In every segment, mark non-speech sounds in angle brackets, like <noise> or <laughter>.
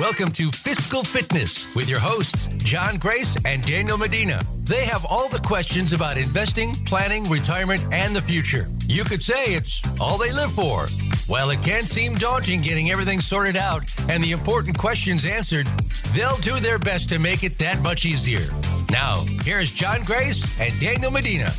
Welcome to Fiscal Fitness with your hosts, John Grace and Daniel Medina. They have all the questions about investing, planning, retirement, and the future. You could say it's all they live for. While it can seem daunting getting everything sorted out and the important questions answered, they'll do their best to make it that much easier. Now, here's John Grace and Daniel Medina.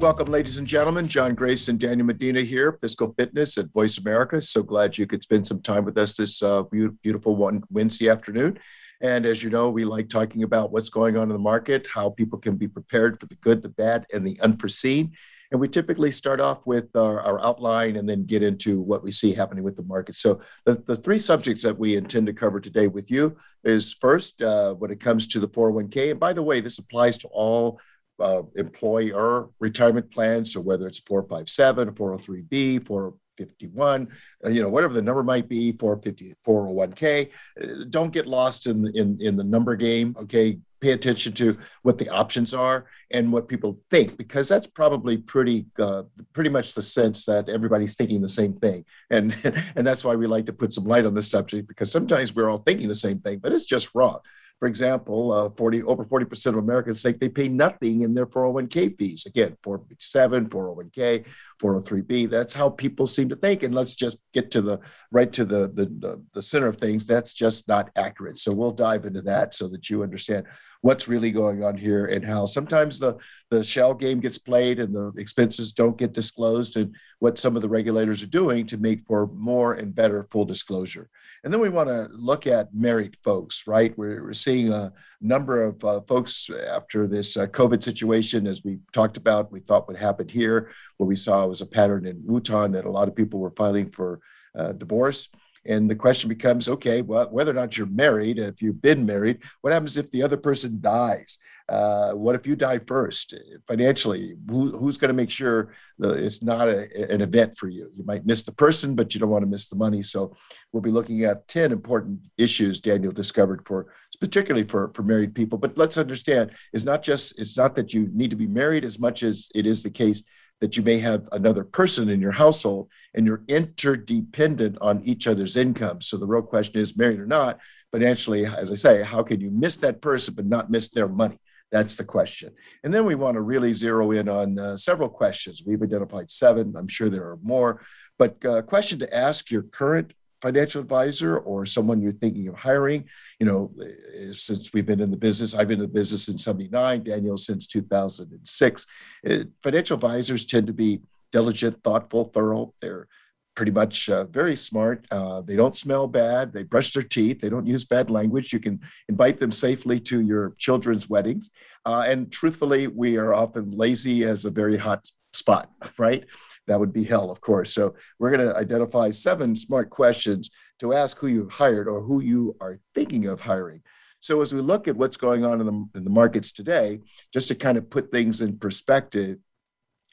Welcome, ladies and gentlemen. John Grace and Daniel Medina here, Fiscal Fitness at Voice America. So glad you could spend some time with us this uh, beautiful one Wednesday afternoon. And as you know, we like talking about what's going on in the market, how people can be prepared for the good, the bad, and the unforeseen. And we typically start off with our, our outline and then get into what we see happening with the market. So the, the three subjects that we intend to cover today with you is first, uh, when it comes to the 401k. And by the way, this applies to all uh, employer retirement plans. So whether it's 457, 403B, 451, uh, you know, whatever the number might be, 450, 401K, uh, don't get lost in, in, in the number game. Okay. Pay attention to what the options are and what people think, because that's probably pretty, uh, pretty much the sense that everybody's thinking the same thing, and <laughs> and that's why we like to put some light on this subject because sometimes we're all thinking the same thing, but it's just wrong. For example, uh, 40 over 40% of Americans think they pay nothing in their 401k fees. Again, 407, 401k, 403b. That's how people seem to think. And let's just get to the right to the, the, the, center of things. That's just not accurate. So we'll dive into that so that you understand what's really going on here and how sometimes the, the shell game gets played and the expenses don't get disclosed and what some of the regulators are doing to make for more and better full disclosure. And then we want to look at married folks, right? We're, we're seeing a number of uh, folks after this uh, COVID situation, as we talked about, we thought would happen here. What we saw was a pattern in Wuhan that a lot of people were filing for uh, divorce. And the question becomes okay, well, whether or not you're married, if you've been married, what happens if the other person dies? Uh, what if you die first financially? Who, who's going to make sure that it's not a, an event for you? You might miss the person, but you don't want to miss the money. So we'll be looking at 10 important issues Daniel discovered for particularly for, for married people. But let's understand it's not just, it's not that you need to be married as much as it is the case that you may have another person in your household and you're interdependent on each other's income. So the real question is married or not, financially, as I say, how can you miss that person but not miss their money? That's the question. And then we want to really zero in on uh, several questions. We've identified seven. I'm sure there are more. But a uh, question to ask your current financial advisor or someone you're thinking of hiring. You know, eh, since we've been in the business, I've been in the business in 79, Daniel since 2006. Eh, financial advisors tend to be diligent, thoughtful, thorough. They're pretty much uh, very smart. Uh, they don't smell bad. They brush their teeth. They don't use bad language. You can invite them safely to your children's weddings. Uh, and truthfully, we are often lazy as a very hot spot, <laughs> right? That would be hell, of course. So we're going to identify seven smart questions to ask who you've hired or who you are thinking of hiring. So as we look at what's going on in the, in the markets today, just to kind of put things in perspective,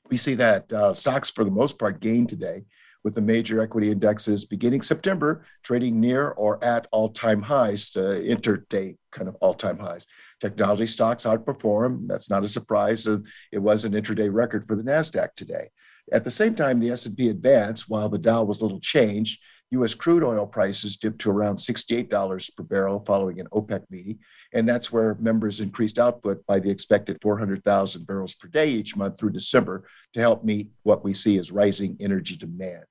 we see that uh, stocks for the most part gained today with the major equity indexes beginning September trading near or at all-time highs, uh, interday kind of all-time highs. Technology stocks outperform. That's not a surprise. Uh, it was an intraday record for the Nasdaq today. At the same time, the S&P advanced while the Dow was little changed. U.S. crude oil prices dipped to around $68 per barrel following an OPEC meeting, and that's where members increased output by the expected 400,000 barrels per day each month through December to help meet what we see as rising energy demand.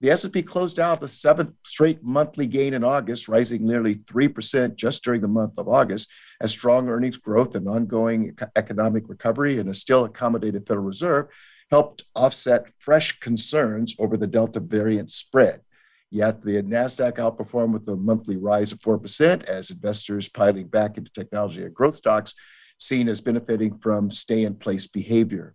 The S&P closed out a seventh straight monthly gain in August, rising nearly 3% just during the month of August, as strong earnings growth and ongoing economic recovery and a still accommodated Federal Reserve helped offset fresh concerns over the Delta variant spread. Yet the NASDAQ outperformed with a monthly rise of 4% as investors piling back into technology and growth stocks, seen as benefiting from stay in place behavior.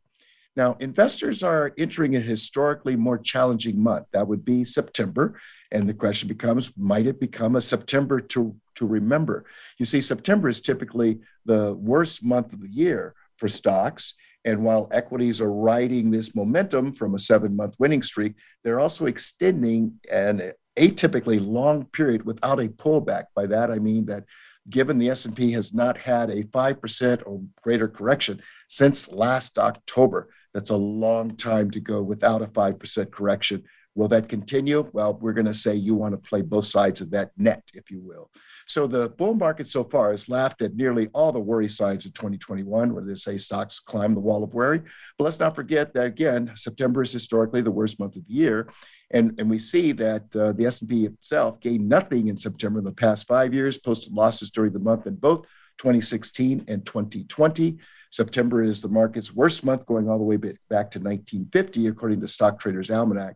Now, investors are entering a historically more challenging month. That would be September. And the question becomes might it become a September to, to remember? You see, September is typically the worst month of the year for stocks. And while equities are riding this momentum from a seven month winning streak, they're also extending an atypically long period without a pullback. By that, I mean that given the S&P has not had a 5% or greater correction since last October, that's a long time to go without a 5% correction. Will that continue? Well, we're going to say you want to play both sides of that net, if you will. So the bull market so far has laughed at nearly all the worry signs of 2021, where they say stocks climb the wall of worry. But let's not forget that again, September is historically the worst month of the year, and, and we see that uh, the S&P itself gained nothing in September in the past five years, posted losses during the month in both 2016 and 2020. September is the market's worst month, going all the way back to 1950, according to Stock Traders Almanac.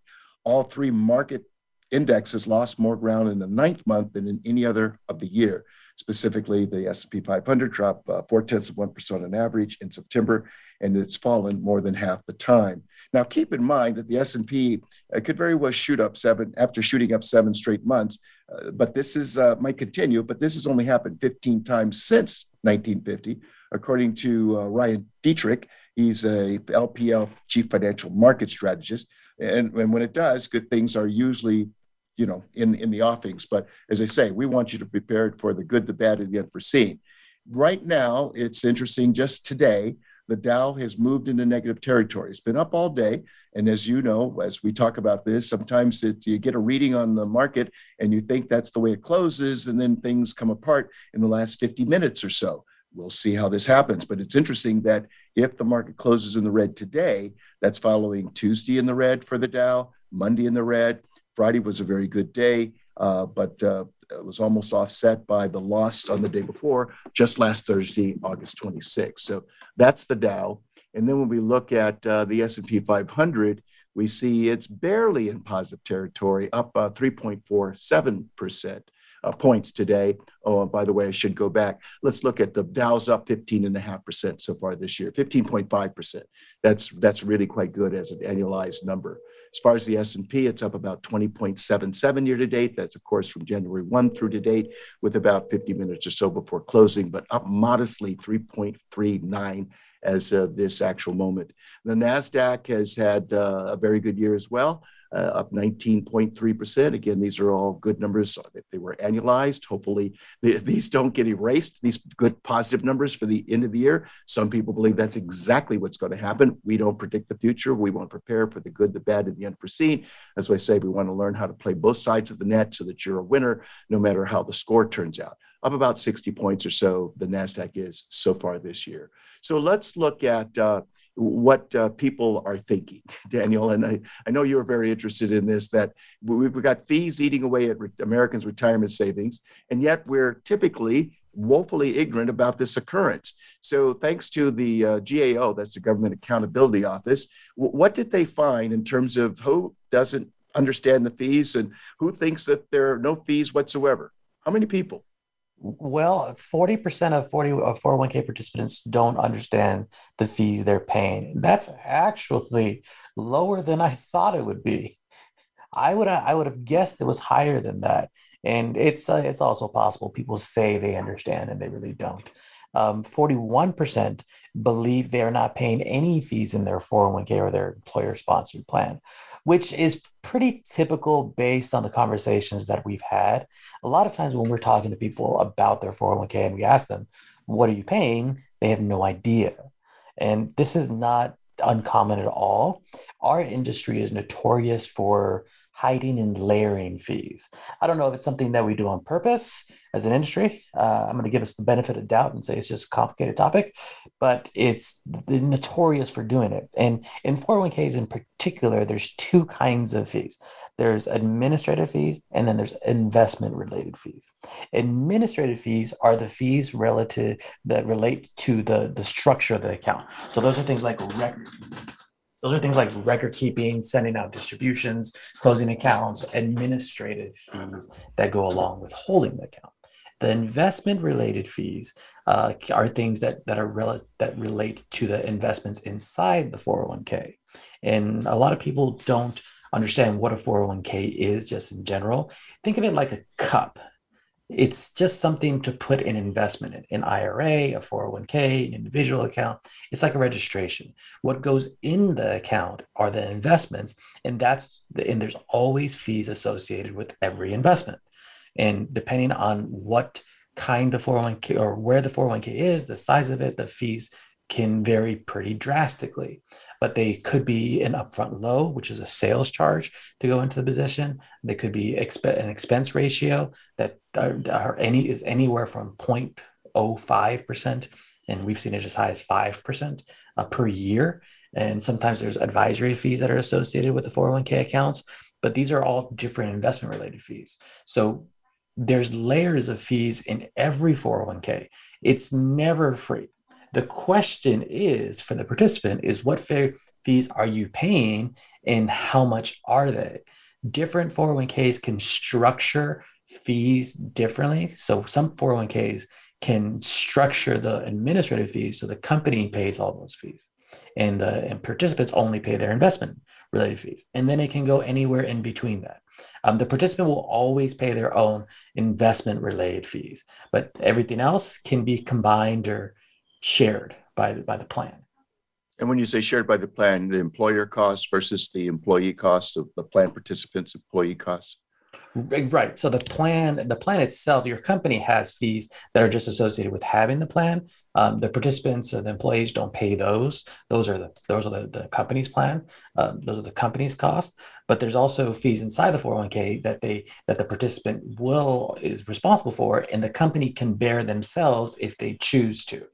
All three market indexes lost more ground in the ninth month than in any other of the year. Specifically, the S&P 500 dropped uh, four tenths of one percent on average in September, and it's fallen more than half the time. Now, keep in mind that the S&P uh, could very well shoot up seven after shooting up seven straight months, uh, but this is uh, might continue. But this has only happened 15 times since 1950, according to uh, Ryan Detrick. He's a LPL chief financial market strategist, and, and when it does, good things are usually you know, in, in the offings. But as I say, we want you to be prepared for the good, the bad, and the unforeseen. Right now, it's interesting. Just today, the Dow has moved into negative territory. It's been up all day. And as you know, as we talk about this, sometimes it, you get a reading on the market and you think that's the way it closes, and then things come apart in the last 50 minutes or so. We'll see how this happens. But it's interesting that if the market closes in the red today, that's following Tuesday in the red for the Dow, Monday in the red, Friday was a very good day, uh, but uh, it was almost offset by the loss on the day before, just last Thursday, August 26th. So that's the Dow. And then when we look at uh, the S&P 500, we see it's barely in positive territory, up 3.47 percent. Uh, points today. Oh, by the way, I should go back. Let's look at the Dow's up 15.5% so far this year, 15.5%. That's that's really quite good as an annualized number. As far as the S&P, it's up about 20.77 year to date. That's of course from January 1 through to date with about 50 minutes or so before closing, but up modestly 3.39 as of this actual moment. The NASDAQ has had uh, a very good year as well uh, up 19.3%. Again, these are all good numbers. They were annualized, hopefully <laughs> these don't get erased, these good positive numbers for the end of the year. Some people believe that's exactly what's going to happen. We don't predict the future. We want to prepare for the good, the bad, and the unforeseen. As I say, we want to learn how to play both sides of the net so that you're a winner no matter how the score turns out. Up about 60 points or so, the NASDAQ is so far this year. So let's look at uh, what uh, people are thinking, <laughs> Daniel. And I, I know you're very interested in this that we've got fees eating away at re- Americans' retirement savings, and yet we're typically woefully ignorant about this occurrence. So, thanks to the uh, GAO, that's the Government Accountability Office, w- what did they find in terms of who doesn't understand the fees and who thinks that there are no fees whatsoever? How many people? Well, 40% of 40 of 401k participants don't understand the fees they're paying. That's actually lower than I thought it would be. I would I would have guessed it was higher than that. And it's uh, it's also possible people say they understand and they really don't. Um, 41% believe they are not paying any fees in their 401k or their employer sponsored plan, which is pretty typical based on the conversations that we've had. A lot of times when we're talking to people about their 401k and we ask them, What are you paying? they have no idea. And this is not uncommon at all. Our industry is notorious for hiding and layering fees. I don't know if it's something that we do on purpose as an industry. Uh, I'm going to give us the benefit of doubt and say it's just a complicated topic, but it's notorious for doing it. And in 401ks in particular, there's two kinds of fees. There's administrative fees and then there's investment related fees. Administrative fees are the fees relative that relate to the, the structure of the account. So those are things like record those are things like record keeping, sending out distributions, closing accounts, administrative fees that go along with holding the account. The investment related fees uh, are things that that are rel- that relate to the investments inside the 401k, and a lot of people don't understand what a 401k is just in general. Think of it like a cup it's just something to put an investment in an IRA, a 401k, an individual account. It's like a registration. What goes in the account are the investments, and that's the, and there's always fees associated with every investment. And depending on what kind of 401k or where the 401k is, the size of it, the fees can vary pretty drastically but they could be an upfront low, which is a sales charge to go into the position. They could be exp- an expense ratio that are, are any is anywhere from 0.05 percent, and we've seen it as high as five percent uh, per year. And sometimes there's advisory fees that are associated with the 401k accounts, but these are all different investment related fees. So there's layers of fees in every 401k. It's never free. The question is for the participant is what fees are you paying and how much are they? Different 401ks can structure fees differently. So some 401ks can structure the administrative fees so the company pays all those fees and the and participants only pay their investment related fees and then it can go anywhere in between that um, the participant will always pay their own investment related fees but everything else can be combined or shared by the, by the plan. And when you say shared by the plan, the employer costs versus the employee costs of the plan participants' employee costs? Right. So the plan, the plan itself, your company has fees that are just associated with having the plan. Um, the participants or the employees don't pay those. Those are the those are the, the company's plan. Um, those are the company's costs. But there's also fees inside the 401k that they that the participant will is responsible for, and the company can bear themselves if they choose to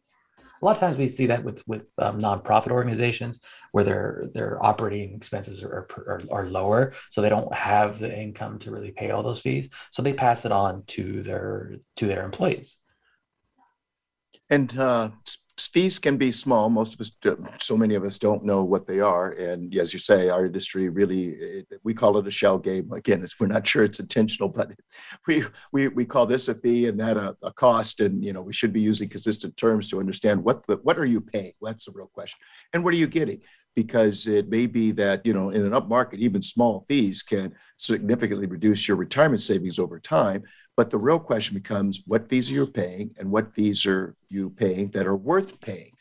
a lot of times we see that with with um, nonprofit organizations where their their operating expenses are, are, are lower so they don't have the income to really pay all those fees so they pass it on to their to their employees. And uh, fees can be small. Most of us, so many of us don't know what they are. And as you say, our industry really, it, we call it a shell game. Again, we're not sure it's intentional, but we, we, we call this a fee and that a, a, cost. And, you know, we should be using consistent terms to understand what the, what are you paying? That's the real question. And what are you getting? Because it may be that, you know, in an up market, even small fees can significantly reduce your retirement savings over time. But the real question becomes what fees are you paying and what fees are you paying that are worth paying?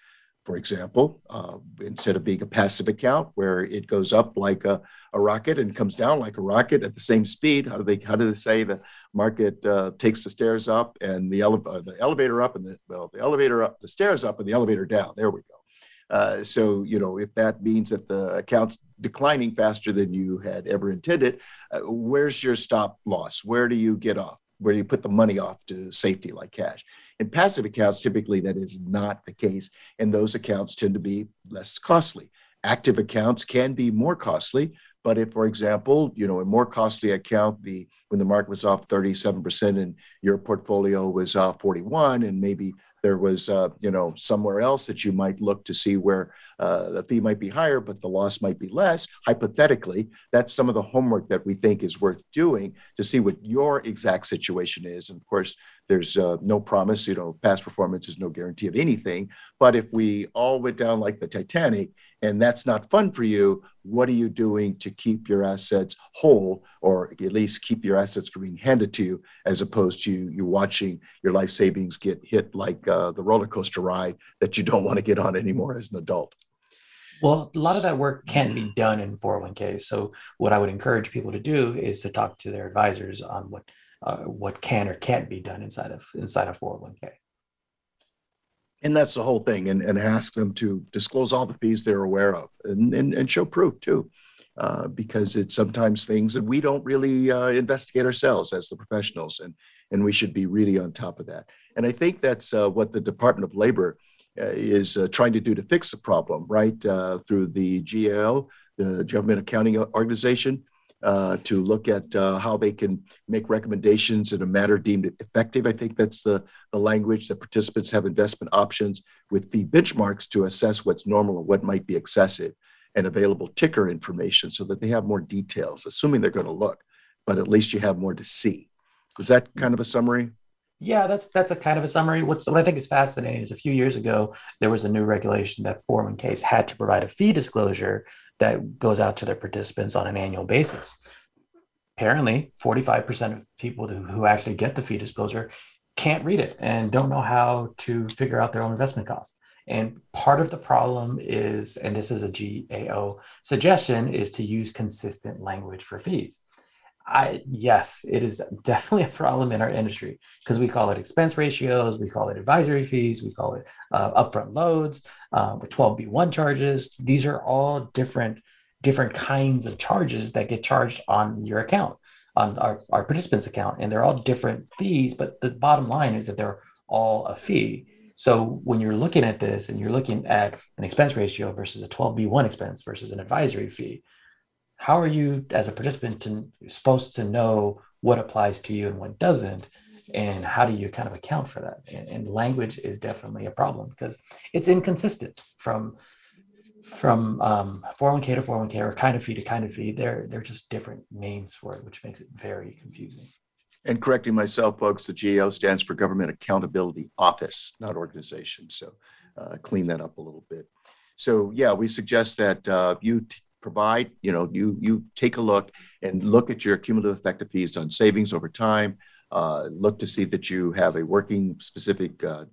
For example, uh, instead of being a passive account where it goes up like a, a, rocket and comes down like a rocket at the same speed, how do they how do they say the market uh, takes the stairs up and the, ele- uh, the elevator up and the well the elevator up the stairs up and the elevator down? There we go. Uh, so, you know, if that means that the account's declining faster than you had ever intended, uh, where's your stop loss? Where do you get off? where do you put the money off to safety like cash. In passive accounts, typically that is not the case, and those accounts tend to be less costly. Active accounts can be more costly, but if, for example, you know, a more costly account, the when the market was off 37% and your portfolio was off 41, and maybe there was, uh, you know, somewhere else that you might look to see where uh, the fee might be higher, but the loss might be less. Hypothetically, that's some of the homework that we think is worth doing to see what your exact situation is. And of course, there's uh, no promise, you know, past performance is no guarantee of anything. But if we all went down like the Titanic and that's not fun for you, what are you doing to keep your assets whole or at least keep your assets from being handed to you as opposed to you watching your life savings get hit like uh, the roller coaster ride that you don't want to get on anymore as an adult? Well, a lot of that work can't be done in 401k. So, what I would encourage people to do is to talk to their advisors on what uh, what can or can't be done inside of inside of 401k. And that's the whole thing, and, and ask them to disclose all the fees they're aware of and, and, and show proof too, uh, because it's sometimes things that we don't really uh, investigate ourselves as the professionals, and, and we should be really on top of that. And I think that's uh, what the Department of Labor is uh, trying to do to fix the problem, right? Uh, through the GAO, the Government Accounting Organization, uh, to look at uh, how they can make recommendations in a manner deemed effective. I think that's the, the language that participants have investment options with fee benchmarks to assess what's normal and what might be excessive and available ticker information so that they have more details, assuming they're going to look, but at least you have more to see. Was that kind of a summary? Yeah, that's that's a kind of a summary. What's what I think is fascinating is a few years ago there was a new regulation that 401ks had to provide a fee disclosure that goes out to their participants on an annual basis. Apparently, 45% of people who, who actually get the fee disclosure can't read it and don't know how to figure out their own investment costs. And part of the problem is, and this is a GAO suggestion, is to use consistent language for fees. I yes, it is definitely a problem in our industry because we call it expense ratios, we call it advisory fees, we call it uh, upfront loads, uh, 12b1 charges. These are all different different kinds of charges that get charged on your account, on our, our participants' account, and they're all different fees. But the bottom line is that they're all a fee. So when you're looking at this and you're looking at an expense ratio versus a 12b1 expense versus an advisory fee, how are you as a participant to, supposed to know what applies to you and what doesn't? And how do you kind of account for that? And, and, language is definitely a problem because it's inconsistent from from um, 401k to 401k or kind of fee to kind of fee. They're they're just different names for it which makes it very confusing. And correcting myself folks the gao stands for government accountability office not organization. So uh, clean that up a little bit. So yeah we suggest that uh, you t- provide, you know, you you take a look and look at your cumulative effective fees on savings over time. Uh, look to see that you have a working specific uh,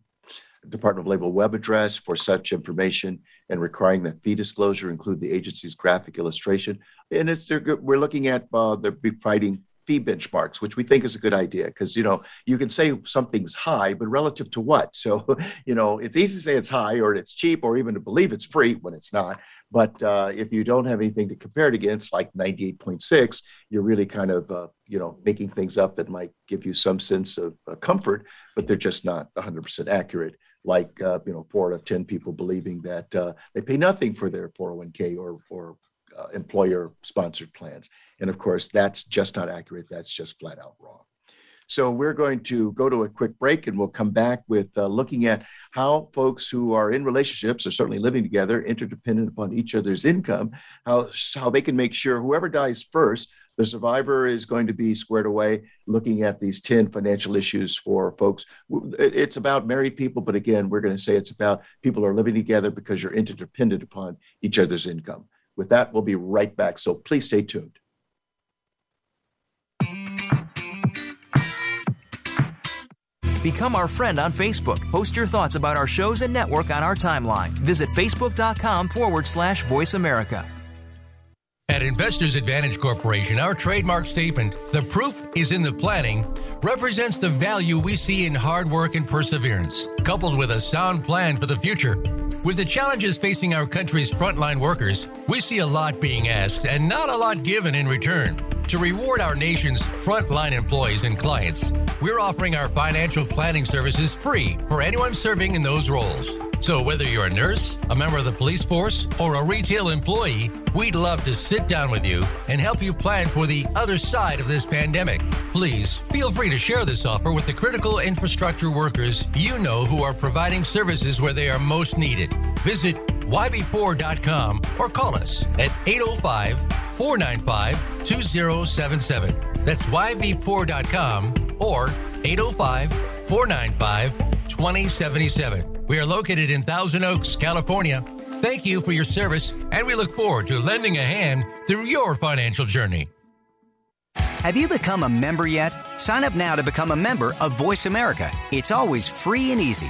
Department of Labor web address for such information and requiring that fee disclosure include the agency's graphic illustration. And it's we're looking at uh, the providing fee benchmarks, which we think is a good idea because you know you can say something's high, but relative to what? <laughs> So you know it's easy to say it's high or it's cheap or even to believe it's free when it's not. But uh, if you don't have anything to compare it against, like 98.6, you're really kind of uh, you know making things up that might give you some sense of uh, comfort, but they're just not 100% accurate. Like uh, you know, four out of 10 people believing that uh, they pay nothing for their 401k or or uh, employer sponsored plans. And of course, that's just not accurate. That's just flat out wrong. So we're going to go to a quick break and we'll come back with uh, looking at how folks who are in relationships are certainly living together, interdependent upon each other's income, how, how they can make sure whoever dies first, the survivor is going to be squared away looking at these 10 financial issues for folks. It's about married people, but again, we're going to say it's about people are living together because you're interdependent upon each other's income. With that, we'll be right back. So please stay tuned. Become our friend on Facebook. Post your thoughts about our shows and network on our timeline. Visit facebook.com forward slash voice America. At Investors Advantage Corporation, our trademark statement, the proof is in the planning, represents the value we see in hard work and perseverance, coupled with a sound plan for the future. With the challenges facing our country's frontline workers, we see a lot being asked and not a lot given in return. To reward our nation's frontline employees and clients, we're offering our financial planning services free for anyone serving in those roles. So, whether you're a nurse, a member of the police force, or a retail employee, we'd love to sit down with you and help you plan for the other side of this pandemic. Please feel free to share this offer with the critical infrastructure workers you know who are providing services where they are most needed. Visit ybpoor.com or call us at 805 495 2077. That's ybpoor.com or 805 495 2077. We are located in Thousand Oaks, California. Thank you for your service, and we look forward to lending a hand through your financial journey. Have you become a member yet? Sign up now to become a member of Voice America. It's always free and easy.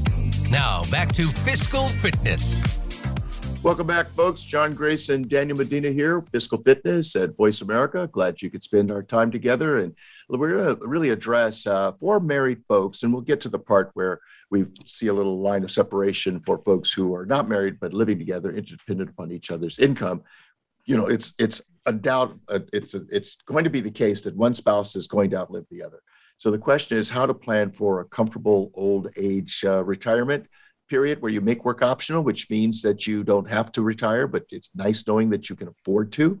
Now, back to fiscal fitness. Welcome back, folks. John Grace and Daniel Medina here, Fiscal Fitness at Voice America. Glad you could spend our time together. And we're going to really address uh, for married folks, and we'll get to the part where we see a little line of separation for folks who are not married but living together, interdependent upon each other's income. You know, it's it's a doubt. Uh, it's it's going to be the case that one spouse is going to outlive the other. So the question is how to plan for a comfortable old age uh, retirement period where you make work optional, which means that you don't have to retire, but it's nice knowing that you can afford to.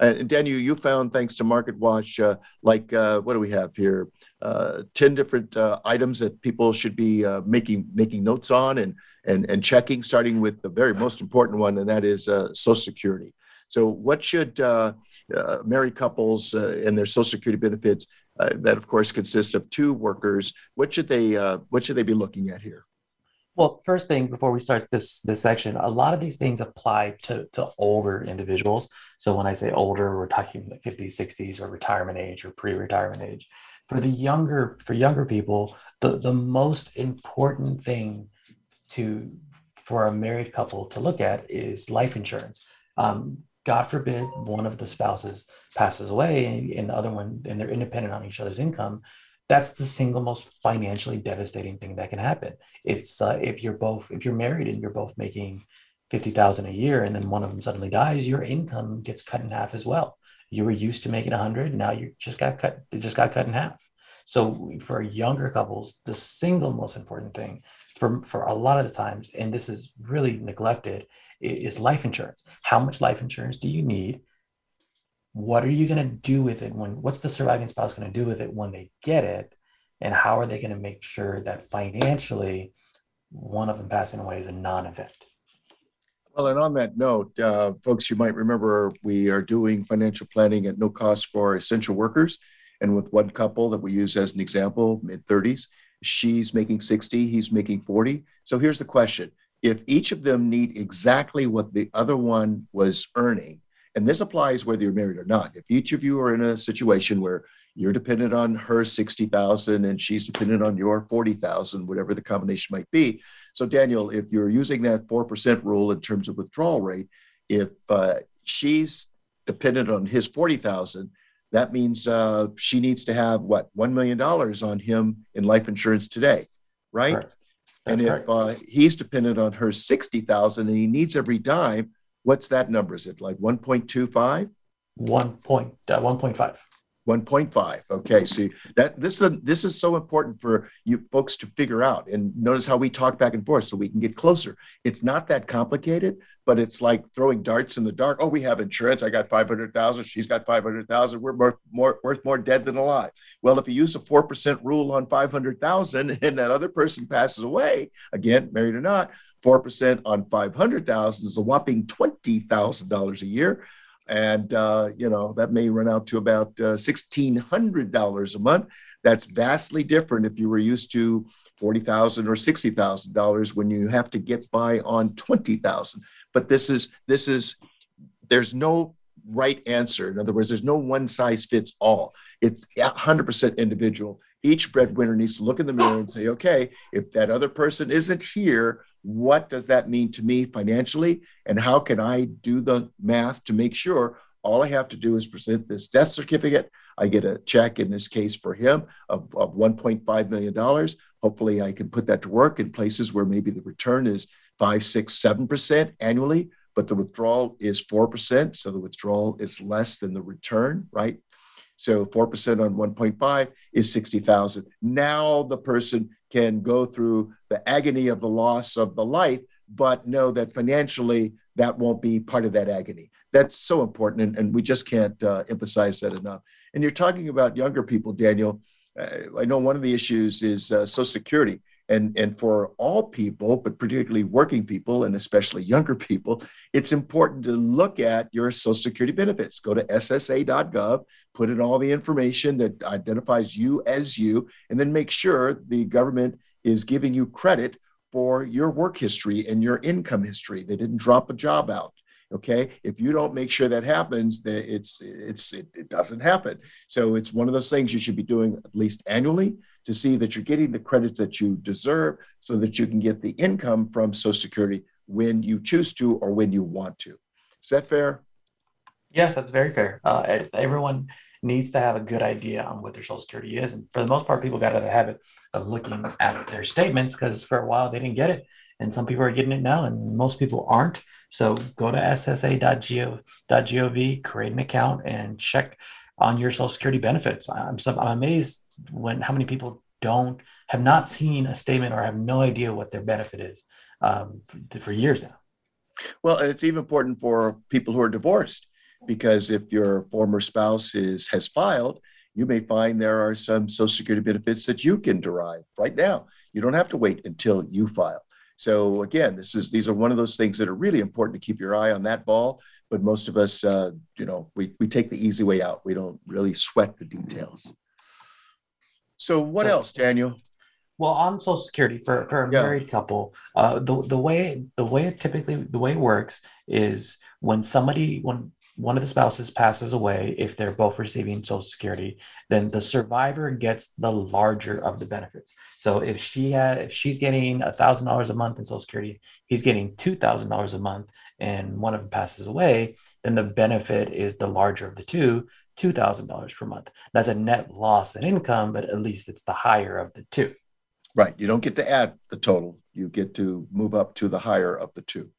And Daniel, you found, thanks to Market Watch, uh, like uh, what do we have here? Uh, Ten different uh, items that people should be uh, making making notes on and and and checking, starting with the very most important one, and that is uh, Social Security. So, what should married couples and their Social Security benefits, that of course consists of two workers, what should they what should they be looking at here? Well, first thing before we start this this section, a lot of these things apply to to older individuals. So when I say older, we're talking like 50s, 60s, or retirement age or pre-retirement age. For the younger for younger people, the the most important thing to for a married couple to look at is life insurance. Um, God forbid one of the spouses passes away and, the other one, and they're independent on each other's income that's the single most financially devastating thing that can happen. It's uh, if you're both if you're married and you're both making fifty thousand a year, and then one of them suddenly dies, your income gets cut in half as well. You were used to making a hundred, now you just got cut. It just got cut in half. So for younger couples, the single most important thing for for a lot of the times, and this is really neglected, is life insurance. How much life insurance do you need? what are you going to do with it when what's the surviving spouse going to do with it when they get it and how are they going to make sure that financially one of them passing away is a non-event well and on that note uh, folks you might remember we are doing financial planning at no cost for essential workers and with one couple that we use as an example mid 30s she's making 60 he's making 40 so here's the question if each of them need exactly what the other one was earning and this applies whether you're married or not. If each of you are in a situation where you're dependent on her 60,000 and she's dependent on your 40,000, whatever the combination might be. So, Daniel, if you're using that 4% rule in terms of withdrawal rate, if uh, she's dependent on his 40,000, that means uh, she needs to have what, $1 million on him in life insurance today, right? And if uh, he's dependent on her 60,000 and he needs every dime, What's that number? Is it like 1.25? 1. Point, uh, 1.5. 1.5. Okay, see that this is this is so important for you folks to figure out. And notice how we talk back and forth so we can get closer. It's not that complicated, but it's like throwing darts in the dark. Oh, we have insurance. I got 500,000. She's got 500,000. We're more, more worth more dead than alive. Well, if you use a 4% rule on 500,000 <laughs> and that other person passes away, again, married or not, 4% on 500,000 is a whopping $20,000 a year and uh, you know that may run out to about uh, $1600 a month. That's vastly different if you were used to 40,000 or $60,000 when you have to get by on 20,000 but this is this is there's no right answer. In other words there's no one size fits all. It's 100% individual. Each breadwinner needs to look in the mirror and say okay if that other person isn't here what does that mean to me financially? And how can i do the math to make sure all i have to do is present this death certificate? I get a check in this case for him of, of 1.5 million dollars. Hopefully i can put that to work in places where maybe the return is 5 6 7% annually but the withdrawal is 4% so the withdrawal is less than the return right? So 4% on 1.5 is 60,000. Now the person can go through the agony of the loss of the life, but know that financially that won't be part of that agony. That's so important. And, and we just can't uh, emphasize that enough. And you're talking about younger people, Daniel. Uh, I know one of the issues is uh, Social Security and and for all people but particularly working people and especially younger people it's important to look at your social security benefits. Go to ssa.gov put in all the information that identifies you as you and then make sure the government is giving you credit for your work history and your income history. They didn't drop a job out okay if you don't make sure that happens it's it's it, it doesn't happen so it's one of those things you should be doing at least annually to see that you're getting the credits that you deserve so that you can get the income from Social Security when you choose to or when you want to. Is that fair? Yes, that's very fair. Uh, everyone needs to have a good idea on what their social security is. And for the most part, people got out of the habit of looking at their statements because for a while they didn't get it. And some people are getting it now, and most people aren't. So go to ssa.gov, create an account, and check on your social security benefits. I'm, so, I'm amazed when how many people don't have not seen a statement or have no idea what their benefit is um, for, for years now. Well, and it's even important for people who are divorced because if your former spouse is has filed, you may find there are some Social Security benefits that you can derive right now. You don't have to wait until you file. So again, this is these are one of those things that are really important to keep your eye on that ball. But most of us, uh, you know, we we take the easy way out. We don't really sweat the details. So what else, Daniel? Well, on Social Security for, for a yeah. married couple, uh, the the way the way it typically the way it works is when somebody when one of the spouses passes away, if they're both receiving Social Security, then the survivor gets the larger of the benefits. So if she had, if she's getting a thousand dollars a month in Social Security, he's getting two thousand dollars a month, and one of them passes away, then the benefit is the larger of the two, two thousand dollars per month. That's a net loss in income, but at least it's the higher of the two. Right. You don't get to add the total. You get to move up to the higher of the two.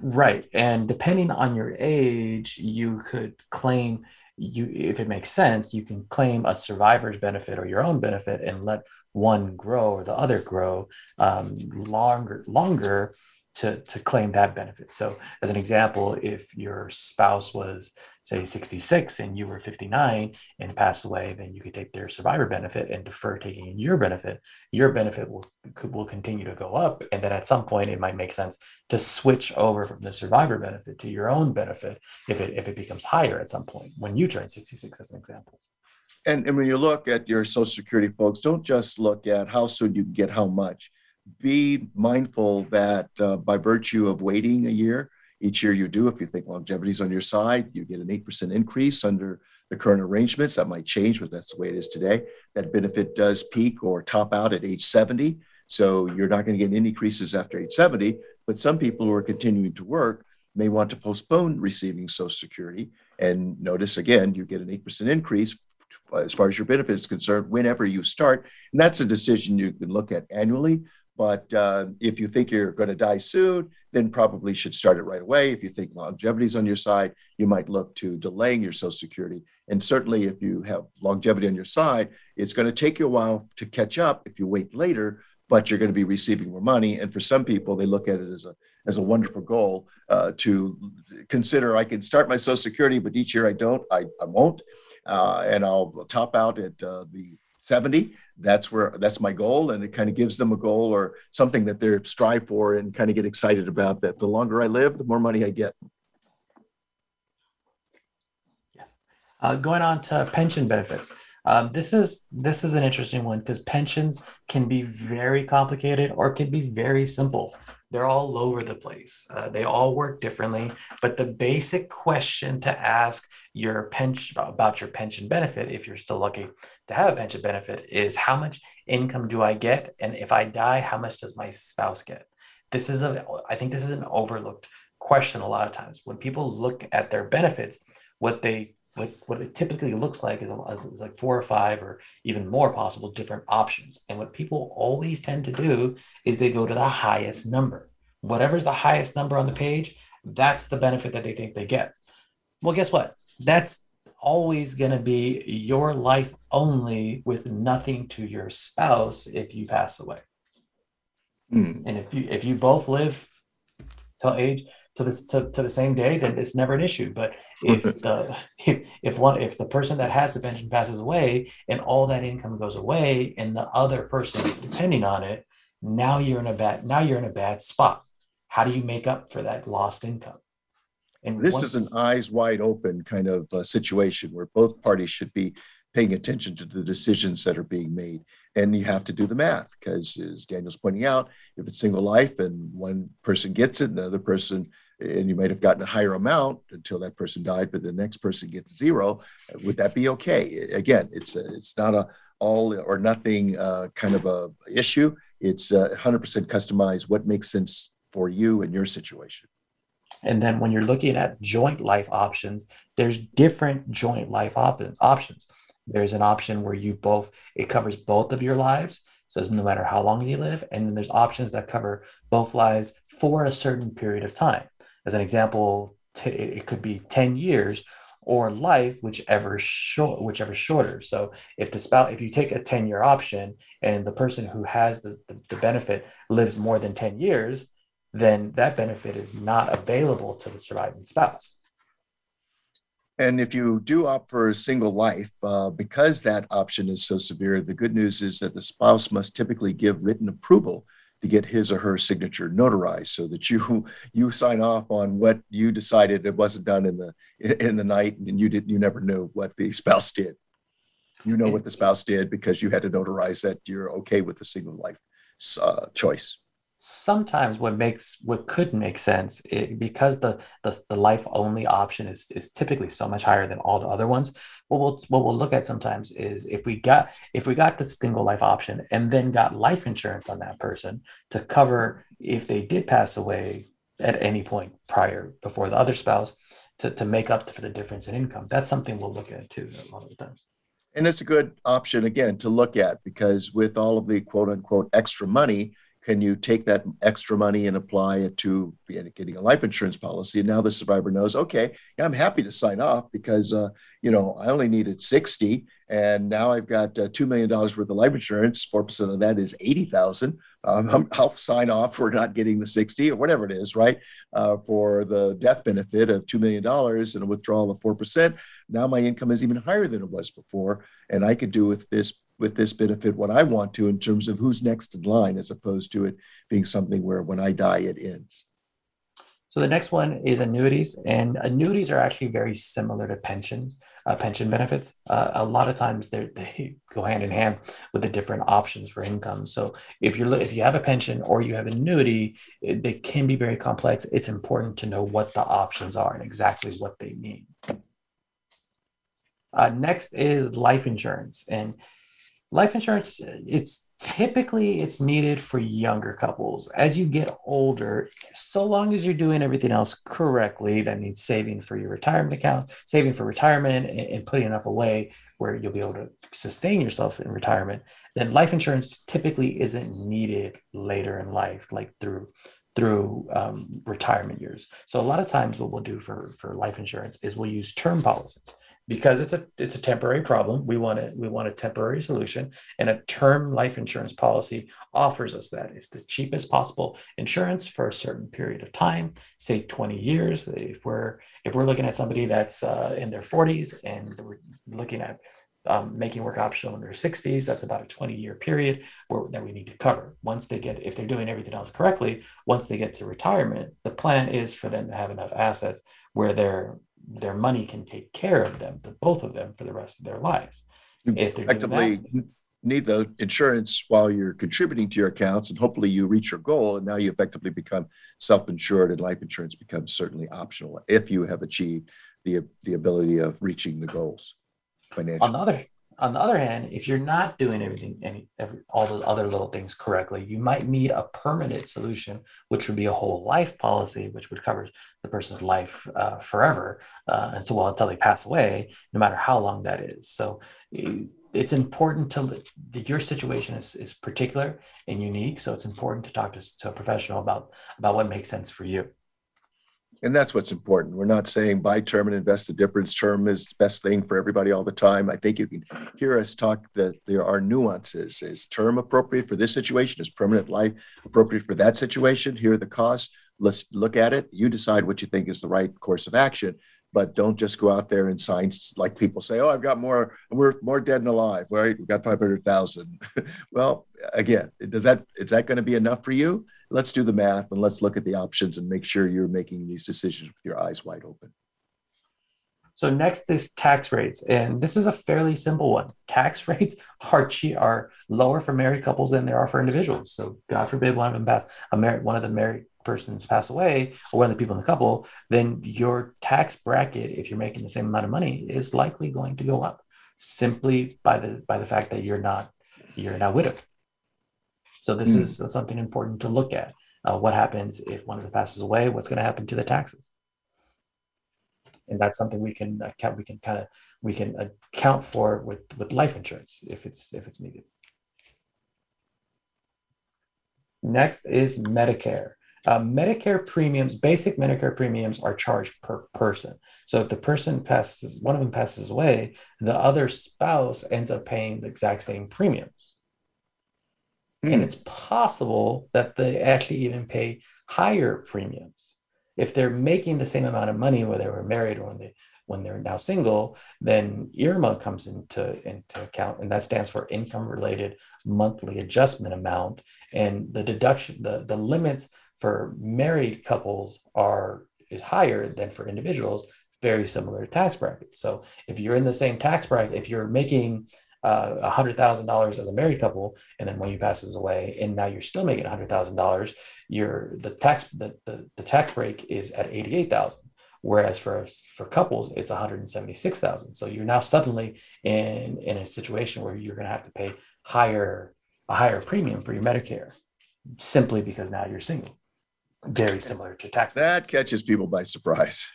Right. And depending on your age, you could claim you if it makes sense, you can claim a survivor's benefit or your own benefit and let one grow or the other grow um, longer longer to, to claim that benefit. So, as an example, if your spouse was, say, 66 and you were 59 and passed away, then you could take their survivor benefit and defer taking your benefit. Your benefit will, will continue to go up. And then at some point, it might make sense to switch over from the survivor benefit to your own benefit if it, if it becomes higher at some point when you turn 66, as an example. And, and when you look at your Social Security folks, don't just look at how soon you get how much be mindful that uh, by virtue of waiting a year, each year you do, if you think longevity is on your side, you get an 8% increase under the current arrangements. That might change, but that's the way it is today. That benefit does peak or top out at age 70. So you're not going to get any increases after age 70. But some people who are continuing to work may want to postpone receiving Social Security. And notice again, you get an 8% increase as far as your benefit is concerned whenever you start. And that's a decision you can look at annually. But uh, if you think you're going to die soon, then probably should start it right away. If you think longevity is on your side, you might look to delaying your Social Security. And certainly, if you have longevity on your side, it's going to take you a while to catch up if you wait later. But you're going to be receiving more money. And for some people, they look at it as a as a wonderful goal uh, to consider. I can start my Social Security, but each year I don't. I, I won't, uh, and I'll top out at uh, the 70 that's where that's my goal and it kind of gives them a goal or something that they strive for and kind of get excited about that the longer i live the more money i get. Yeah. Uh, going on to pension benefits. Um, this is this is an interesting one because pensions can be very complicated or can be very simple they're all over the place. Uh, they all work differently, but the basic question to ask your pension about your pension benefit, if you're still lucky to have a pension benefit, is how much income do I get, and if I die, how much does my spouse get? This is a, I think this is an overlooked question a lot of times when people look at their benefits. What they what, what it typically looks like is, is, like four or five or even more possible different options. And what people always tend to do is they go to the highest number. Whatever's the highest number on the page, that's the benefit that they think they get. Well, guess what? That's always going to be your life only with nothing to your spouse if you pass away. Mm. And if you if you both live till age to this to, to the same day, then it's never an issue. But if <laughs> the if, if one if the person that has the pension passes away and all that income goes away and the other person is depending on it, now you're in a bad now you're in a bad spot. How do you make up for that lost income? And this once, is an eyes wide open kind of uh, situation where both parties should be paying attention to the decisions that are being made. And you have to do the math because, as Daniel's pointing out, if it's single life and one person gets it, and the other person, and you might have gotten a higher amount until that person died, but the next person gets zero, would that be okay? Again, it's a, it's not a all or nothing uh, kind of a issue. It's uh, 100% customized. What makes sense for you and your situation. And then when you're looking at joint life options, there's different joint life op- options. There's an option where you both, it covers both of your lives. So it's no matter how long you live. And then there's options that cover both lives for a certain period of time. As an example, t- it could be 10 years or life, whichever short, whichever shorter. So if the spouse, if you take a 10 year option and the person who has the, the, the benefit lives more than 10 years, then that benefit is not available to the surviving spouse. And if you do opt for a single life, uh, because that option is so severe, the good news is that the spouse must typically give written approval to get his or her signature notarized so that you <laughs> you sign off on what you decided it wasn't done in the in the night and you didn't you never knew what the spouse did. You know it's, what the spouse did because you had to notarize that you're okay with the single life uh, choice sometimes what makes what could make sense it, because the, the the life only option is is typically so much higher than all the other ones what we'll what we'll look at sometimes is if we got if we got the single life option and then got life insurance on that person to cover if they did pass away at any point prior before the other spouse to, to make up for the difference in income. That's something we'll look at too a lot of the times. And it's a good option again to look at because with all of the quote unquote extra money can you take that extra money and apply it to getting a life insurance policy and now the survivor knows okay i'm happy to sign off because uh, you know i only needed 60 and now i've got uh, $2 million worth of life insurance 4% of that is 80000 um, <laughs> I'll sign off for not getting the 60 or whatever it is, right? Uh, for the death benefit of $2 million and a withdrawal of 4%. Now my income is even higher than it was before. And I could do with this with this benefit what I want to in terms of who's next in line, as opposed to it being something where when I die, it ends. So the next one is annuities, and annuities are actually very similar to pensions, uh, pension benefits. Uh, a lot of times they go hand in hand with the different options for income. So if you're if you have a pension or you have an annuity, it, they can be very complex. It's important to know what the options are and exactly what they mean. Uh, next is life insurance, and life insurance it's typically it's needed for younger couples. As you get older so long as you're doing everything else correctly that means saving for your retirement account saving for retirement and, putting enough away where you'll be able to sustain yourself in retirement then life insurance typically isn't needed later in life like through through um, retirement years. So a lot of times what we'll do for for life insurance is we'll use term policies because it's a it's a temporary problem we want it we want a temporary solution and a term life insurance policy offers us that. It's the cheapest possible insurance for a certain period of time say 20 years if we're if we're looking at somebody that's uh, in their 40s and we're looking at um, making work optional in their 60s that's about a 20 year period where, that we need to cover. Once they get if they're doing everything else correctly once they get to retirement the plan is for them to have enough assets where they're their money can take care of them, the both of them, for the rest of their lives. If they're effectively that, need the insurance while you're contributing to your accounts, and hopefully you reach your goal, and now you effectively become self-insured, and life insurance becomes certainly optional if you have achieved the the ability of reaching the goals financially. On the other on the other hand, if you're not doing everything, any every, all those other little things correctly, you might need a permanent solution, which would be a whole life policy, which would cover the person's life uh, forever uh, until well until they pass away, no matter how long that is. So it's important to your situation is, is particular and unique. So it's important to talk to, to a professional about about what makes sense for you and that's what's important. We're not saying buy term and invest the difference. Term is the best thing for everybody all the time. I think you can hear us talk that there are nuances. Is term appropriate for this situation? Is permanent life appropriate for that situation? Here are the costs. Let's look at it. You decide what you think is the right course of action but don't just go out there and sign like people say, oh, I've got more, we're more dead and alive, right? We've got 500,000. <laughs> well, again, does that, is that going to be enough for you? Let's do the math and let's look at the options and make sure you're making these decisions with your eyes wide open. So next is tax rates, and this is a fairly simple one. Tax <laughs> rates are are lower for married couples than they are for individuals. So God forbid one of them pass a married one of the married persons pass away or one of the people in the couple, then your tax bracket, if you're making the same amount of money, is likely going to go up simply by the by the fact that you're not you're not widowed. So this mm. is something important to look at. Uh, what happens if one of them passes away? What's going to happen to the taxes? And that's something we can account. We can kind of we can account for with with life insurance if it's if it's needed. Next is Medicare. Uh, Medicare premiums, basic Medicare premiums are charged per person. So if the person passes, one of them passes away, the other spouse ends up paying the exact same premiums. Mm. And it's possible that they actually even pay higher premiums. If they're making the same amount of money whether they were married or when they when they're now single, then IRMAA comes into, into account, and that stands for income related monthly adjustment amount. And the deduction, the, the limits for married couples are is higher than for individuals, very similar tax brackets. So if you're in the same tax bracket, if you're making uh, a hundred thousand dollars as a married couple, and then when you passes away, and now you're still making a hundred thousand dollars, your the tax the, the, the tax break is at eighty eight thousand. Whereas for for couples, it's one hundred seventy six thousand. So you're now suddenly in in a situation where you're going to have to pay higher a higher premium for your Medicare, simply because now you're single very similar to tax. That catches people by surprise.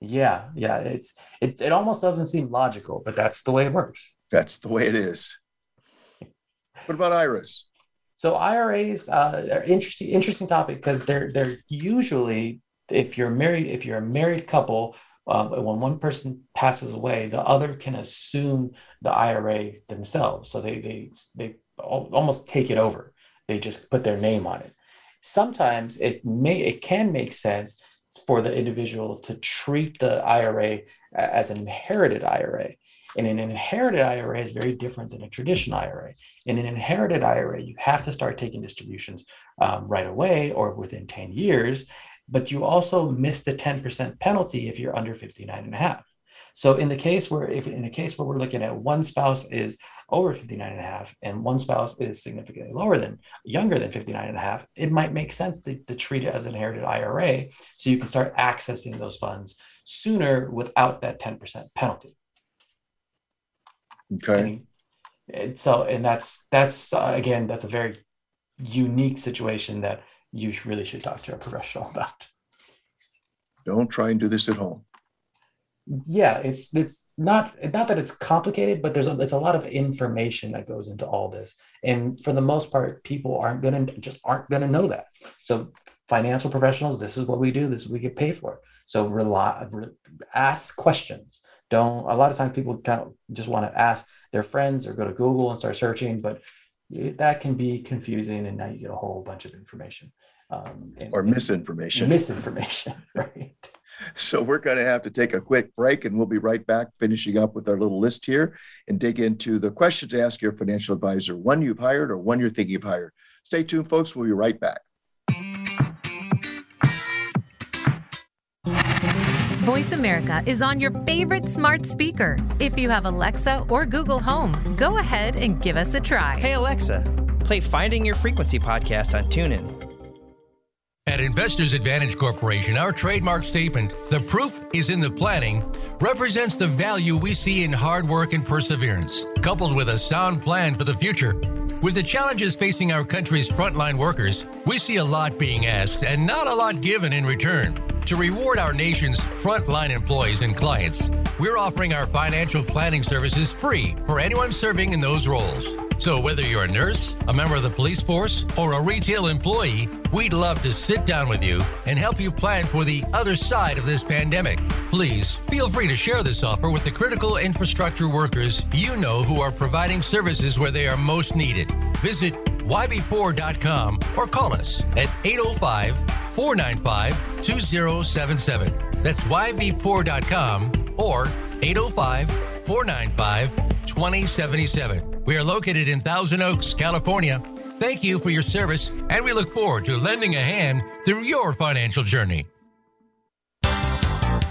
Yeah, yeah. It's it it almost doesn't seem logical, but that's the way it works. That's the way it is. What about IRAs? So IRAs uh, are interesting interesting topic because they're they're usually if you're married if you're a married couple uh, when one person passes away, the other can assume the IRA themselves. So they they they almost take it over. They just put their name on it sometimes it may it can make sense for the individual to treat the IRA as an inherited IRA. And an inherited IRA is very different than a traditional IRA. In an inherited IRA, you have to start taking distributions um, right away or within 10 years, but you also miss the 10% penalty if you're under 59 and a half. So in the case where if in a case where we're looking at one spouse is over 59 and a half and one spouse is significantly lower than younger than 59 and a half, it might make sense to, to treat it as an inherited IRA so you can start accessing those funds sooner without that 10% penalty. Okay. And, so, and that's, that's uh, again, that's a very unique situation that you really should talk to a professional about. Don't try and do this at home yeah it's it's not not that it's complicated but there's a, there's a lot of information that goes into all this. And for the most part people aren't gonna just aren't gonna know that. So financial professionals this is what we do this is what we get paid for. So rely re, ask questions. Don't a lot of times people kind of just want to ask their friends or go to google and start searching but that can be confusing and now you get a whole bunch of information um, and, or misinformation. misinformation <laughs> right <laughs> so we're going to have to take a quick break and we'll be right back finishing up with our little list here and dig into the questions to ask your financial advisor, one you've hired or one you're thinking of hiring. Stay tuned, folks. We'll be right back. Voice America is on your favorite smart speaker. If you have Alexa or Google Home, go ahead and give us a try. Hey, Alexa, play Finding Your Frequency podcast on TuneIn. At Investors Advantage Corporation, our trademark statement, the proof is in the planning, represents the value we see in hard work and perseverance, coupled with a sound plan for the future. With the challenges facing our country's frontline workers, we see a lot being asked and not a lot given in return. To reward our nation's frontline employees and clients, we're offering our financial planning services free for anyone serving in those roles. So, whether you're a nurse, a member of the police force, or a retail employee, we'd love to sit down with you and help you plan for the other side of this pandemic. Please feel free to share this offer with the critical infrastructure workers you know who are providing services where they are most needed. Visit ybpoor.com or call us at 805 495 2077. That's ybpoor.com or 805 495 2077. We are located in Thousand Oaks, California. Thank you for your service, and we look forward to lending a hand through your financial journey.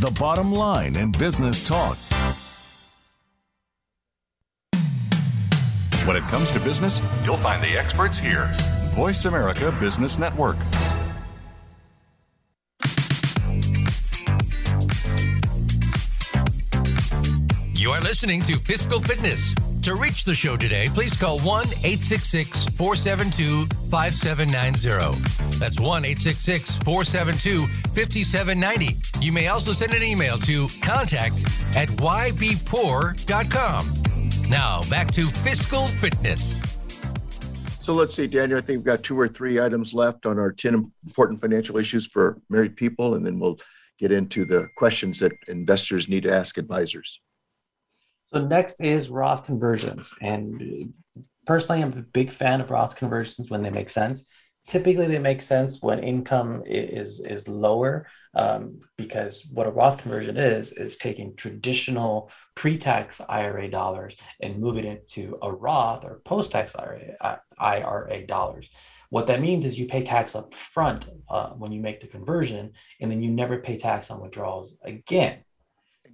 the bottom line in business talk. When it comes to business, you'll find the experts here. Voice America Business Network. You are listening to Fiscal Fitness. To reach the show today, please call 1 866 472 5790. That's 1 866 472 5790. You may also send an email to contact at ybpoor.com. Now, back to Fiscal Fitness. So let's see, Daniel, I think we've got two or three items left on our 10 important financial issues for married people, and then we'll get into the questions that investors need to ask advisors. So next is Roth conversions. And personally, I'm a big fan of Roth conversions when they make sense. Typically, they make sense when income is is lower, um, because what a Roth conversion is is taking traditional pre-tax IRA dollars and moving it to a Roth or post-tax IRA, IRA dollars. What that means is you pay tax up front uh, when you make the conversion, and then you never pay tax on withdrawals again.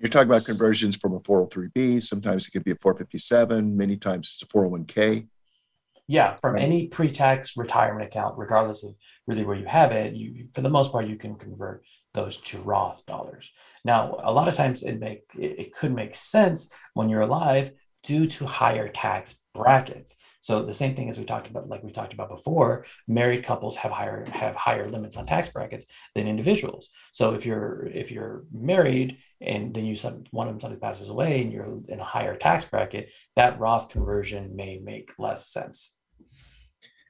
You're talking about conversions from a 403b. Sometimes it could be a 457. Many times it's a 401k. Yeah, from right. any pre-tax retirement account, regardless of really where you have it, you for the most part you can convert those to Roth dollars. Now, a lot of times it make it, it could make sense when you're alive due to higher tax brackets. So the same thing as we talked about, like we talked about before, married couples have higher have higher limits on tax brackets than individuals. So if you're if you're married and then you some one of them suddenly passes away and you're in a higher tax bracket, that Roth conversion may make less sense.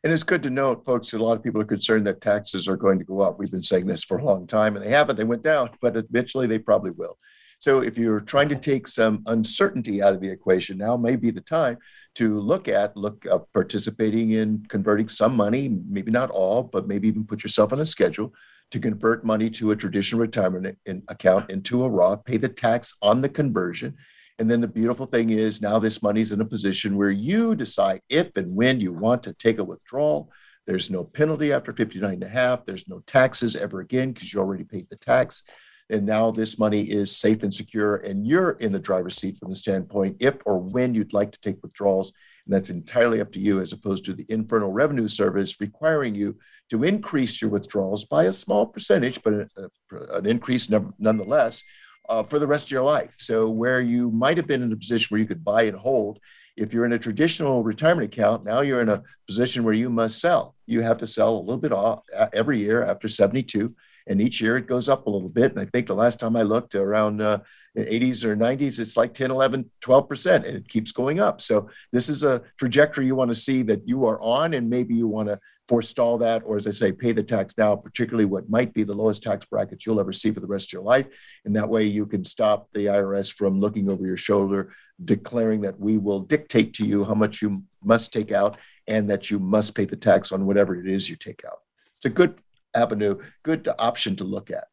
And it's good to note, folks, a lot of people are concerned that taxes are going to go up. We've been saying this for a long time, and they haven't. They went down, but eventually they probably will. So if you're trying to take some uncertainty out of the equation, now may be the time to look at look uh, participating in converting some money, maybe not all, but maybe even put yourself on a schedule to convert money to a traditional retirement in, account into a Roth, pay the tax on the conversion. And then the beautiful thing is now this money's in a position where you decide if and when you want to take a withdrawal. There's no penalty after 59 and a half. There's no taxes ever again because you already paid the tax and now this money is safe and secure and you're in the driver's seat from the standpoint if or when you'd like to take withdrawals. And that's entirely up to you as opposed to the infernal revenue service requiring you to increase your withdrawals by a small percentage but an increase nonetheless uh, for the rest of your life. So where you might have been in a position where you could buy and hold if you're in a traditional retirement account now you're in a position where you must sell. You have to sell a little bit off uh, every year after 72 and each year it goes up a little bit. And I think the last time I looked around uh, 80s or 90s, it's like 10, 11, 12%, and it keeps going up. So this is a trajectory you want to see that you are on, and maybe you want to forestall that, or as I say, pay the tax now, particularly what might be the lowest tax bracket you'll ever see for the rest of your life. And that way you can stop the IRS from looking over your shoulder, declaring that we will dictate to you how much you must take out and that you must pay the tax on whatever it is you take out. It's a good avenue, good option to look at.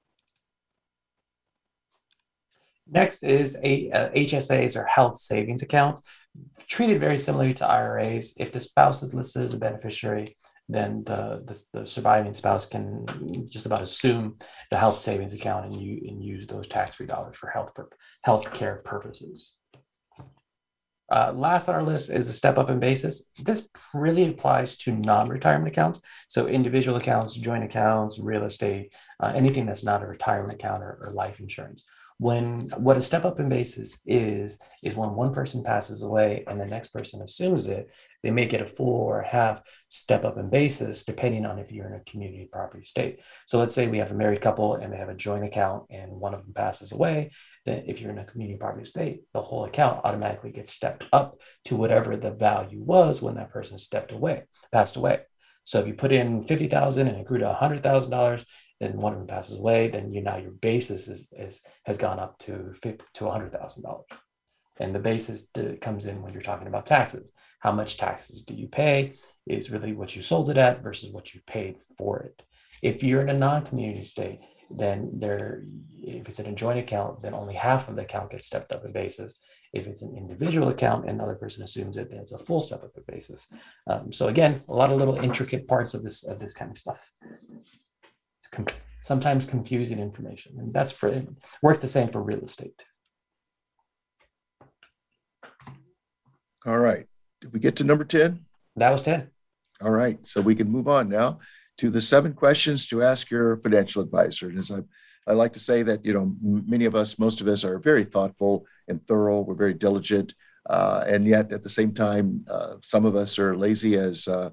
Next is a, uh, HSAs or health savings account, treated very similarly to IRAs. If the spouse is listed as a beneficiary, then the, the, the, surviving spouse can just about assume the health savings account and, you, and use those tax-free dollars for health, health care purposes. Uh, last on our list is a step up in basis. This really applies to non retirement accounts. So, individual accounts, joint accounts, real estate, uh, anything that's not a retirement account or, or life insurance when what a step up in basis is is when one person passes away and the next person assumes it they may get a full or a half step up in basis depending on if you're in a community property state. So let's say we have a married couple and they have a joint account and one of them passes away then if you're in a community property state the whole account automatically gets stepped up to whatever the value was when that person stepped away passed away. So if you put in 50,000 and it grew to $100,000, then one of them passes away, then you now your basis is, is has gone up to fifty to hundred thousand dollars. And the basis comes in when you're talking about taxes. How much taxes do you pay is really what you sold it at versus what you paid for it. If you're in a non-community state, then there, if it's in a joint account, then only half of the account gets stepped up in basis. If it's an individual account and the other person assumes it, then it's a full step up in basis. Um, so again, a lot of little intricate parts of this of this kind of stuff. Sometimes confusing information, and that's for work the same for real estate. All right. Did we get to number 10? That was 10. All right. So we can move on now to the seven questions to ask your financial advisor. And as I, I like to say that, you know, many of us, most of us are very thoughtful and thorough. We're very diligent. Uh, and yet at the same time, uh, some of us are lazy as, uh,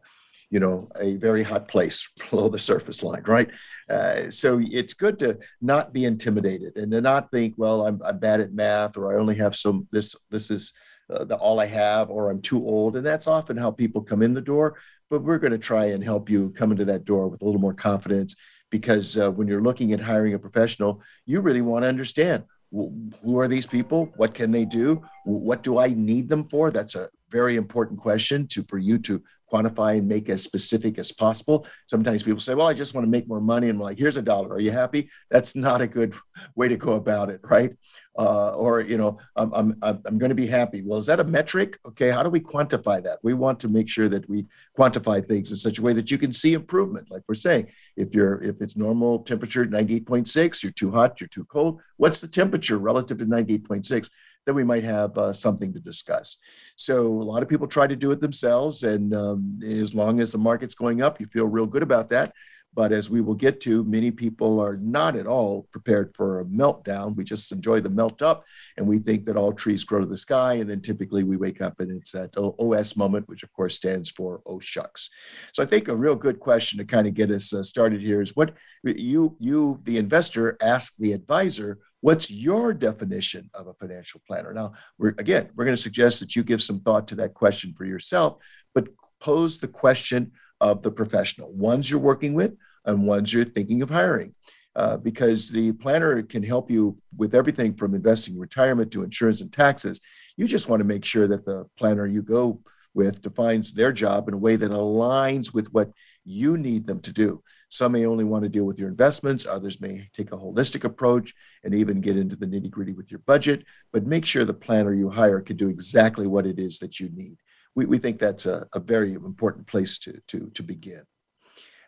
you know, a very hot place <laughs> below the surface line, right? Uh, so it's good to not be intimidated and to not think, well, I'm, I'm bad at math or I only have some, this, this is, uh, the all I have, or I'm too old. And that's often how people come in the door. But we're going to try and help you come into that door with a little more confidence because uh, when you're looking at hiring a professional, you really want to understand who are these people? What can they do? What do I need them for? That's a very important question to for you to quantify and make as specific as possible. Sometimes people say, "Well, I just want to make more money," and I'm like, "Here's a dollar. Are you happy?" That's not a good <laughs> way to go about it, right? uh, or you know I'm, I'm, I'm going to be happy well is that a metric okay how do we quantify that we want to make sure that we quantify things in such a way that you can see improvement like we're saying if you're if it's normal temperature 98.6 you're too hot you're too cold what's the temperature relative to 98.6 then we might have uh, something to discuss. So a lot of people try to do it themselves, and um, as long as the market's going up, you feel real good about that. But as we will get to, many people are not at all prepared for a meltdown. We just enjoy the melt up and we think that all trees grow to the sky. And then typically we wake up and it's that OS moment, which of course stands for oh shucks. So I think a real good question to kind of get us uh, started here is what you, you, the investor, ask the advisor, what's your definition of a financial planner? Now, we're, again, we're going to suggest that you give some thought to that question for yourself, but pose the question of the professional, ones you're working with and ones you're thinking of hiring. Uh, because the planner can help you with everything from investing retirement to insurance and taxes. You just want to make sure that the planner you go with defines their job in a way that aligns with what you need them to do. Some may only want to deal with your investments, others may take a holistic approach and even get into the nitty gritty with your budget, but make sure the planner you hire can do exactly what it is that you need we, we think that's a, a very important place to, to, to begin.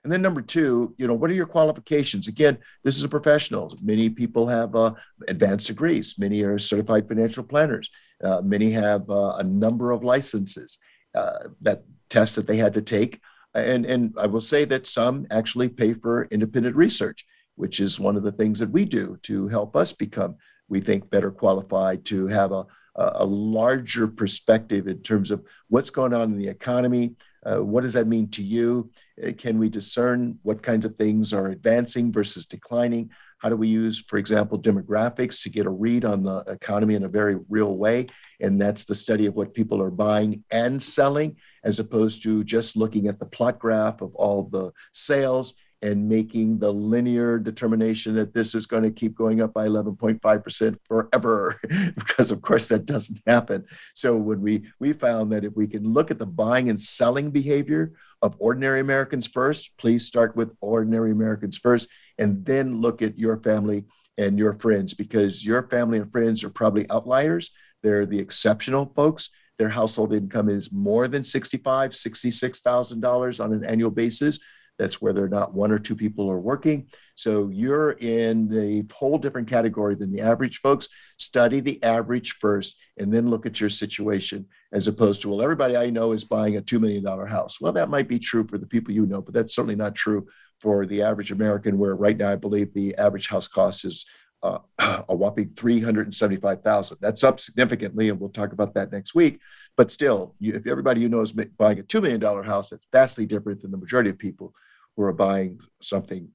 And then number two, you know, what are your qualifications? Again, this is a professional. Many people have uh, advanced degrees. Many are certified financial planners. Uh, many have uh, a number of licenses uh, that tests that they had to take. And, and I will say that some actually pay for independent research, which is one of the things that we do to help us become, we think, better qualified to have a, a larger perspective in terms of what's going on in the economy. Uh, what does that mean to you? Uh, can we discern what kinds of things are advancing versus declining? How do we use, for example, demographics to get a read on the economy in a very real way? And that's the study of what people are buying and selling, as opposed to just looking at the plot graph of all the sales and making the linear determination that this is going to keep going up by 11.5% forever <laughs> because of course that doesn't happen. So when we we found that if we can look at the buying and selling behavior of ordinary americans first please start with ordinary americans first and then look at your family and your friends because your family and friends are probably outliers. They're the exceptional folks. Their household income is more than 65 $66000 on an annual basis that's whether or not one or two people are working. So you're in a whole different category than the average folks. Study the average first and then look at your situation as opposed to, well, everybody I know is buying a $2 million house. Well, that might be true for the people you know, but that's certainly not true for the average American, where right now I believe the average house cost is uh, <clears throat> a whopping 375,000. That's up significantly, and we'll talk about that next week. But still, you, if everybody you know is buying a $2 million house, that's vastly different than the majority of people who are buying something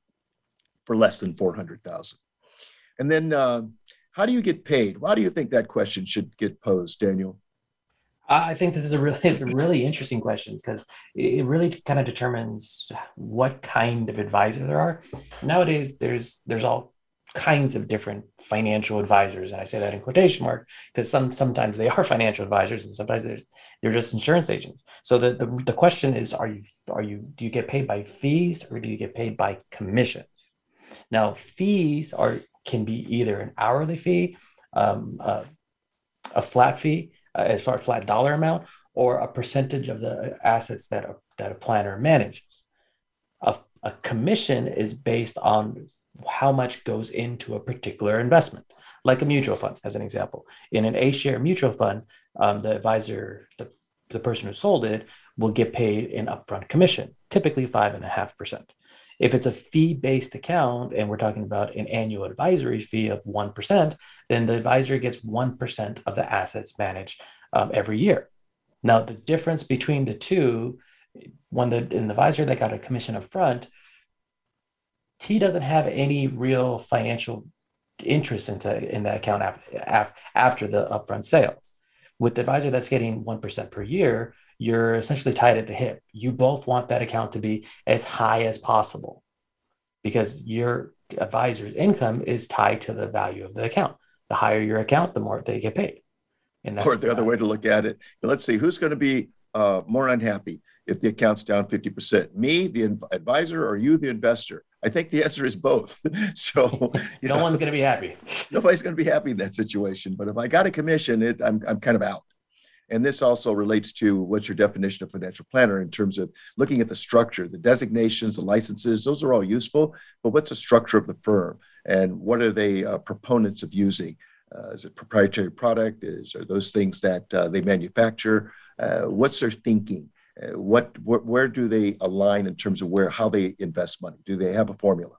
for less than 400,000. And then uh, how do you get paid? Why do you think that question should get posed, Daniel? I think this is a really it's a really interesting question because it really kind of determines what kind of advisor there are. Nowadays, there's there's all kinds of different financial advisors. And i say that in quotation mark because some sometimes they are <laughs> financial advisors and sometimes they're, they're just insurance agents. So the, the the question is are you are you do you get paid by fees or do you get paid by commissions? Now fees are can be either an hourly fee um, uh, a flat fee uh, as far as flat dollar amount or a percentage of the assets that a, that a planner manages. A, a commission is based on how much goes into a particular investment, like a mutual fund, as an example. In an A share mutual fund, um, the advisor, the, the person who sold it, will get paid an upfront commission, typically five and a half percent. If it's a fee based account and we're talking about an annual advisory fee of 1%, then the advisor gets 1% of the assets managed um, every year. Now, the difference between the two, when the, an advisor that got a commission up front he doesn't have any real financial interest into in that account after, after the upfront sale. With the advisor that's getting 1% per year, you're essentially tied at the hip. You both want that account to be as high as possible because your advisor's income is tied to the value of the account. The higher your account, the more they get paid. And that's or the other way to look at it. Let's see who's going to be uh, more unhappy if the account's down 50%? Me, the advisor, or you, the investor? I think the answer is both. <laughs> so you no know, one's going to be happy. <laughs> Nobody's going to be happy in that situation. But if I got a commission, it, I'm, I'm kind of out. And this also relates to what's your definition of financial planner in terms of looking at the structure, the designations, the licenses, those are all useful. But what's the structure of the firm and what are they uh, proponents of using? Uh, is it proprietary product? Is are those things that uh, they manufacture? Uh, what's their thinking? What, what where do they align in terms of where how they invest money? Do they have a formula?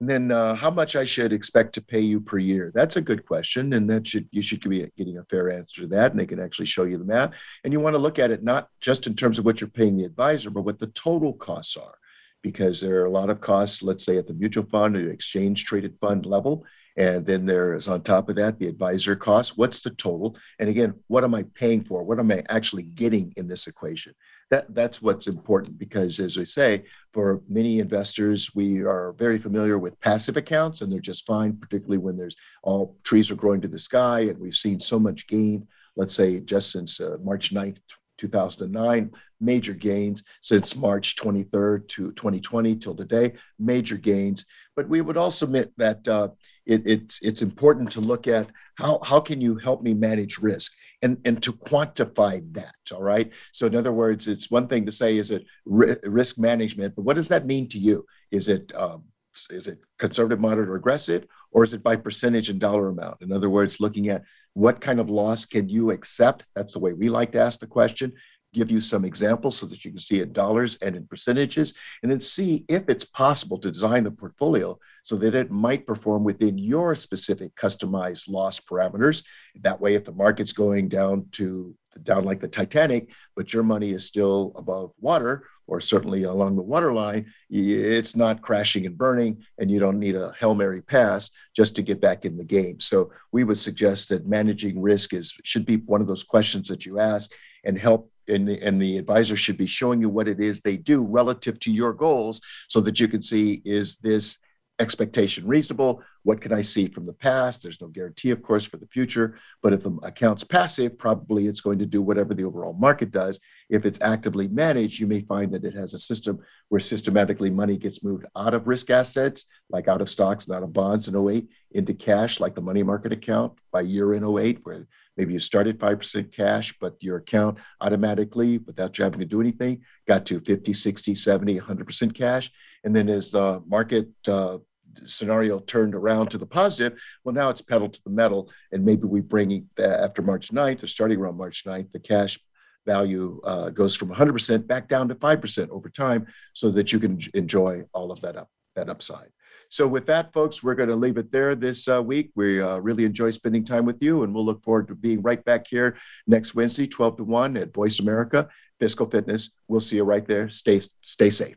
And then uh, how much I should expect to pay you per year? That's a good question, and that should you should be getting a fair answer to that, and they can actually show you the math. And you want to look at it not just in terms of what you're paying the advisor, but what the total costs are, because there are a lot of costs. Let's say at the mutual fund or exchange traded fund level, and then there is on top of that the advisor cost. What's the total? And again, what am I paying for? What am I actually getting in this equation? That, that's what's important because, as I say, for many investors, we are very familiar with passive accounts and they're just fine, particularly when there's all trees are growing to the sky and we've seen so much gain, let's say just since uh, March 9th, 2009, major gains since March 23rd to 2020 till today, major gains. But we would also admit that uh, it, it's it's important to look at how how can you help me manage risk and and to quantify that all right? So in other words it's one thing to say is it risk management but what does that mean to you? Is it um, is it conservative moderate or aggressive or is it by percentage and dollar amount? In other words looking at what kind of loss can you accept? That's the way we like to ask the question give you some examples so that you can see in dollars and in percentages, and then see if it's possible to design the portfolio so that it might perform within your specific customized loss parameters. That way, if the market's going down to down like the Titanic, but your money is still above water or certainly along the waterline, it's not crashing and burning, and you don't need a Hail Mary pass just to get back in the game. So we would suggest that managing risk is should be one of those questions that you ask and help and the, and the advisor should be showing you what it is they do relative to your goals so that you can see is this expectation reasonable what can i see from the past? There's no guarantee of course for the future but if the account's passive probably it's going to do whatever the overall market does. If it's actively managed you may find that it has a system where systematically money gets moved out of risk assets like out of stocks and out of bonds in 08 into cash like the money market account by year in 08 where maybe you started 5% cash but your account automatically without you having to do anything got to 50 60 70 100% cash. And then as the market uh, scenario turned around to the positive, well, now it's pedal to the metal. And maybe we bring after March 9th or starting around March 9th, the cash value uh, goes from 100% back down to 5% over time so that you can enjoy all of that up that upside. So with that, folks, we're going to leave it there this uh, week. We uh, really enjoy spending time with you, and we'll look forward to being right back here next Wednesday, 12 to 1 at Voice America Fiscal Fitness. We'll see you right there. Stay, stay safe.